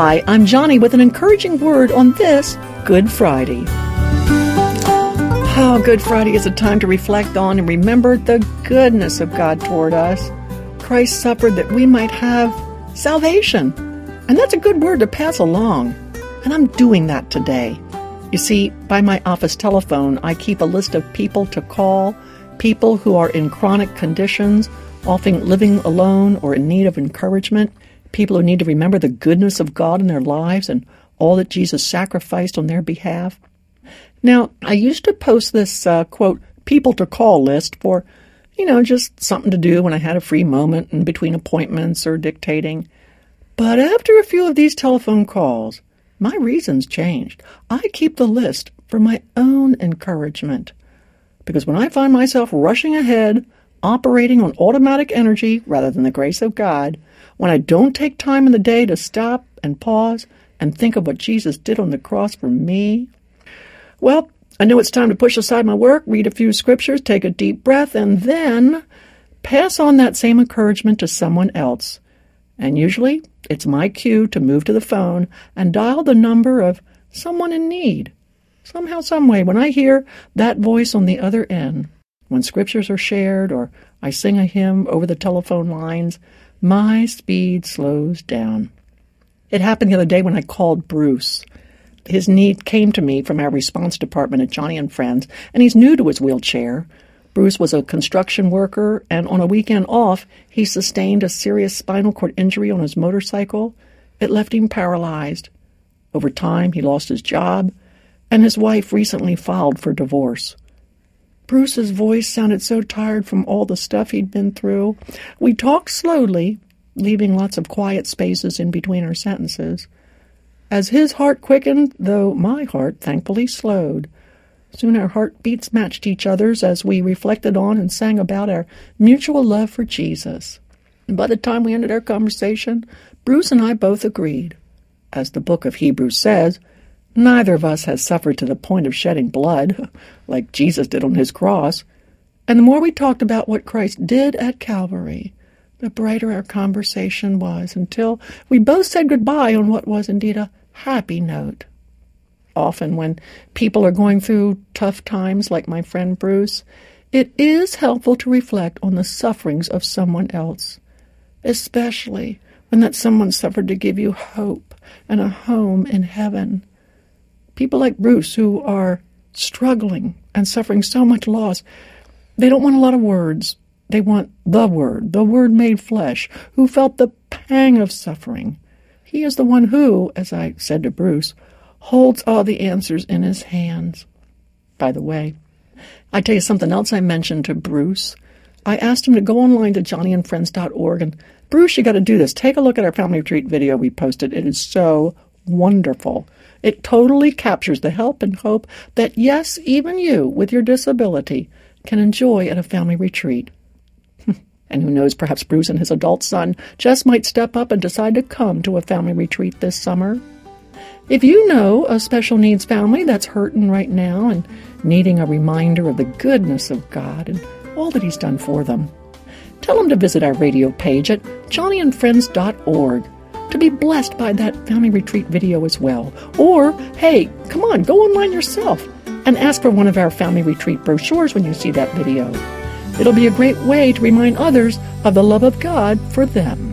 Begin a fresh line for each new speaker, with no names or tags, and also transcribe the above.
Hi, I'm Joni with an encouraging word on this Good Friday. Oh, Good Friday is a time to reflect on and remember the goodness of God toward us. Christ suffered that we might have salvation. And that's a good word to pass along. And I'm doing that today. You see, by my office telephone, I keep a list of people to call, people who are in chronic conditions, often living alone or in need of encouragement, people who need to remember the goodness of God in their lives and all that Jesus sacrificed on their behalf. Now, I used to post this, uh, quote, people to call list for, you know, just something to do when I had a free moment in between appointments or dictating. But after a few of these telephone calls, my reasons changed. I keep the list for my own encouragement. Because when I find myself rushing ahead, operating on automatic energy rather than the grace of God, when I don't take time in the day to stop and pause and think of what Jesus did on the cross for me, well, I know it's time to push aside my work, read a few scriptures, take a deep breath, and then pass on that same encouragement to someone else. And usually it's my cue to move to the phone and dial the number of someone in need. Somehow, someway, when I hear that voice on the other end, when scriptures are shared or I sing a hymn over the telephone lines, my speed slows down. It happened the other day when I called Bruce. His need came to me from our response department at Joni and Friends, and he's new to his wheelchair. Bruce was a construction worker, and on a weekend off, he sustained a serious spinal cord injury on his motorcycle. It left him paralyzed. Over time, he lost his job, and his wife recently filed for divorce. Bruce's voice sounded so tired from all the stuff he'd been through. We talked slowly, leaving lots of quiet spaces in between our sentences. As his heart quickened, though my heart thankfully slowed. Soon our heartbeats matched each other's as we reflected on and sang about our mutual love for Jesus. And by the time we ended our conversation, Bruce and I both agreed. As the book of Hebrews says, Neither of us has suffered to the point of shedding blood, like Jesus did on his cross. And the more we talked about what Christ did at Calvary, the brighter our conversation was, until we both said goodbye on what was indeed a happy note. Often, when people are going through tough times, like my friend Bruce, it is helpful to reflect on the sufferings of someone else, especially when that someone suffered to give you hope and a home in heaven people like Bruce who are struggling and suffering so much loss, they don't want a lot of words. They want the Word, the Word made flesh, who felt the pang of suffering. He is the one who, as I said to Bruce, holds all the answers in his hands. By the way, I tell you something else I mentioned to Bruce. I asked him to go online to joniandfriends.org and Bruce, you got to do this. Take a look at our family retreat video we posted. It is so wonderful. It totally captures the help and hope that, yes, even you with your disability can enjoy at a family retreat. and who knows, perhaps Bruce and his adult son just might step up and decide to come to a family retreat this summer. If you know a special needs family that's hurting right now and needing a reminder of the goodness of God and all that He's done for them, tell them to visit our radio page at joniandfriends.org to be blessed by that family retreat video as well. Or, hey, come on, go online yourself and ask for one of our family retreat brochures when you see that video. It'll be a great way to remind others of the love of God for them.